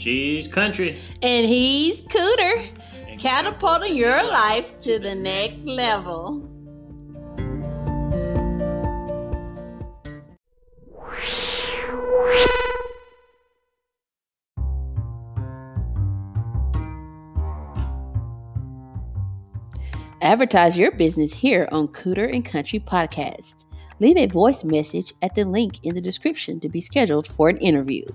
She's country. And he's Cooter, catapulting your life to the next level. Advertise your business here on Cooter and Country Podcast. Leave a voice message at the link in the description to be scheduled for an interview.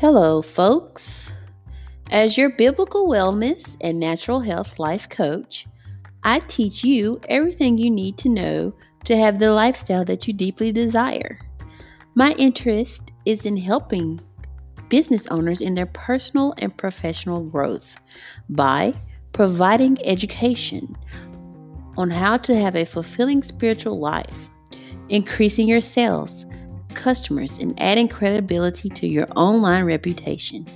Hello, folks. As your biblical wellness and natural health life coach, I teach you everything you need to know to have the lifestyle that you deeply desire. My interest is in helping business owners in their personal and professional growth by providing education on how to have a fulfilling spiritual life, increasing your sales, customers and adding credibility to your online reputation,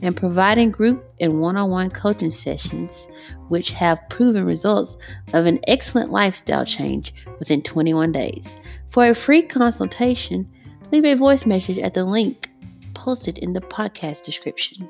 and providing group and one on one coaching sessions, which have proven results of an excellent lifestyle change within 21 days. For a free consultation, leave a voice message at the link posted in the podcast description.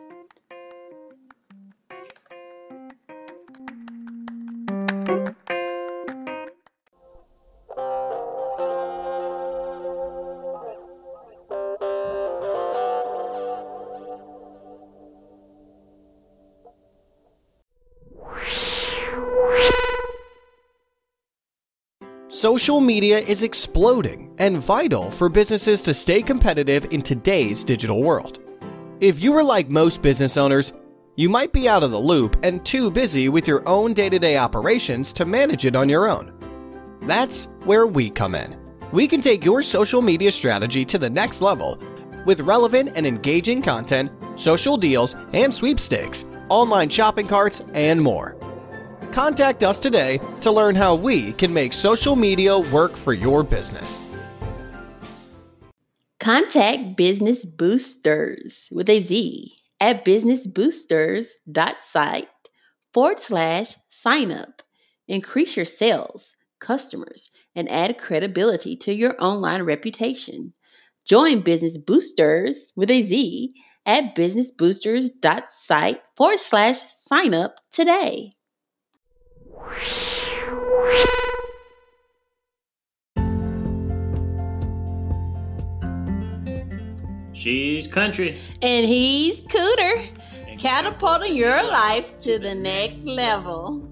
Social media is exploding and vital for businesses to stay competitive in today's digital world. If you are like most business owners, you might be out of the loop and too busy with your own day to day operations to manage it on your own. That's where we come in. We can take your social media strategy to the next level with relevant and engaging content, social deals, and sweepstakes, online shopping carts, and more. Contact us today to learn how we can make social media work for your business. Contact Business Boosters with a Z at businessboosters.site forward slash sign up. Increase your sales, customers, and add credibility to your online reputation. Join Business Boosters with a Z at businessboosters.site forward slash sign up today. She's country. And he's Cooter, catapulting your life to the next level.